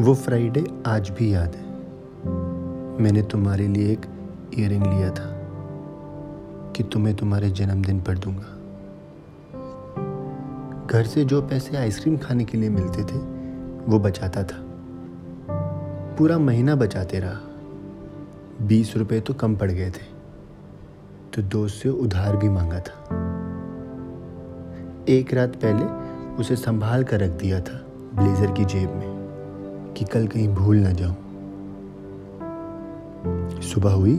वो फ्राइडे आज भी याद है। मैंने तुम्हारे लिए एक ईयरिंग लिया था कि तुम्हें तुम्हारे जन्मदिन पर दूँगा। घर से जो पैसे आइसक्रीम खाने के लिए मिलते थे, वो बचाता था। पूरा महीना बचाते रहा। बीस रुपए तो कम पड़ गए थे तो दोस्त से उधार भी मांगा था। एक रात पहले उसे संभाल कर रख दिया था ब्लेजर की जेब में। कि कल कहीं भूल ना जाऊँ। सुबह हुई,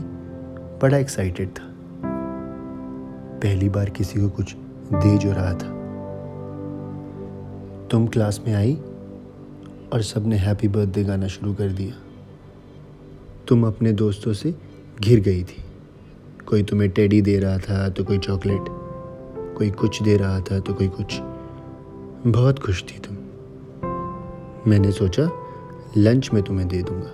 बड़ा एक्साइटेड था। पहली बार किसी को कुछ दे जो रहा था। तुम क्लास में आई और सबने हैप्पी बर्थडे गाना शुरू कर दिया। तुम अपने दोस्तों से घिर गई थी। कोई तुम्हें टेडी दे रहा था तो कोई चॉकलेट कोई कुछ दे रहा था तो कोई कुछ। बहुत खुश थी तुम। मैंने सोचा लंच में तुम्हें दे दूँगा।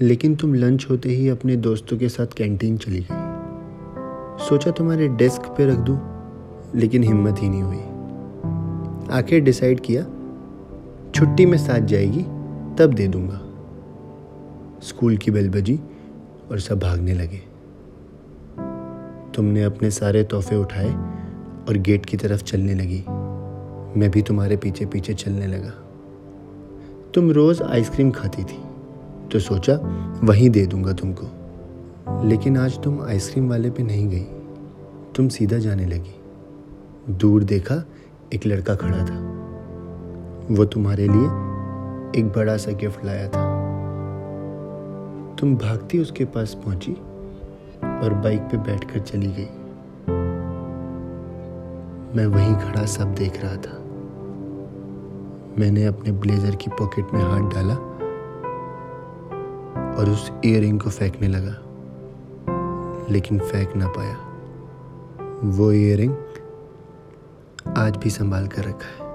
लेकिन तुम लंच होते ही अपने दोस्तों के साथ कैंटीन चली गई। सोचा तुम्हारे डेस्क पे रख दूँ, लेकिन हिम्मत ही नहीं हुई। आखिर डिसाइड किया, छुट्टी में साथ जाएगी, तब दे दूँगा। स्कूल की बेल बजी और सब भागने लगे। तुमने अपने सारे तोहफे उठाए और गेट की तरफ़ चलने लगी। मैं भी तुम्हारे पीछे पीछे चलने लगा। तुम रोज़ आइसक्रीम खाती थी तो सोचा वहीं दे दूँगा तुमको। लेकिन आज तुम आइसक्रीम वाले पे नहीं गई। तुम सीधा जाने लगी। दूर देखा एक लड़का खड़ा था। वो तुम्हारे लिए एक बड़ा सा गिफ्ट लाया था। तुम भागती उसके पास पहुँची और बाइक पे बैठकर चली गई। मैं वहीं खड़ा सब देख रहा था। मैंने अपने ब्लेजर की पॉकेट में हाथ डाला और उस इयर को फेंकने लगा, लेकिन फेंक ना पाया। वो इयर आज भी संभाल कर रखा है।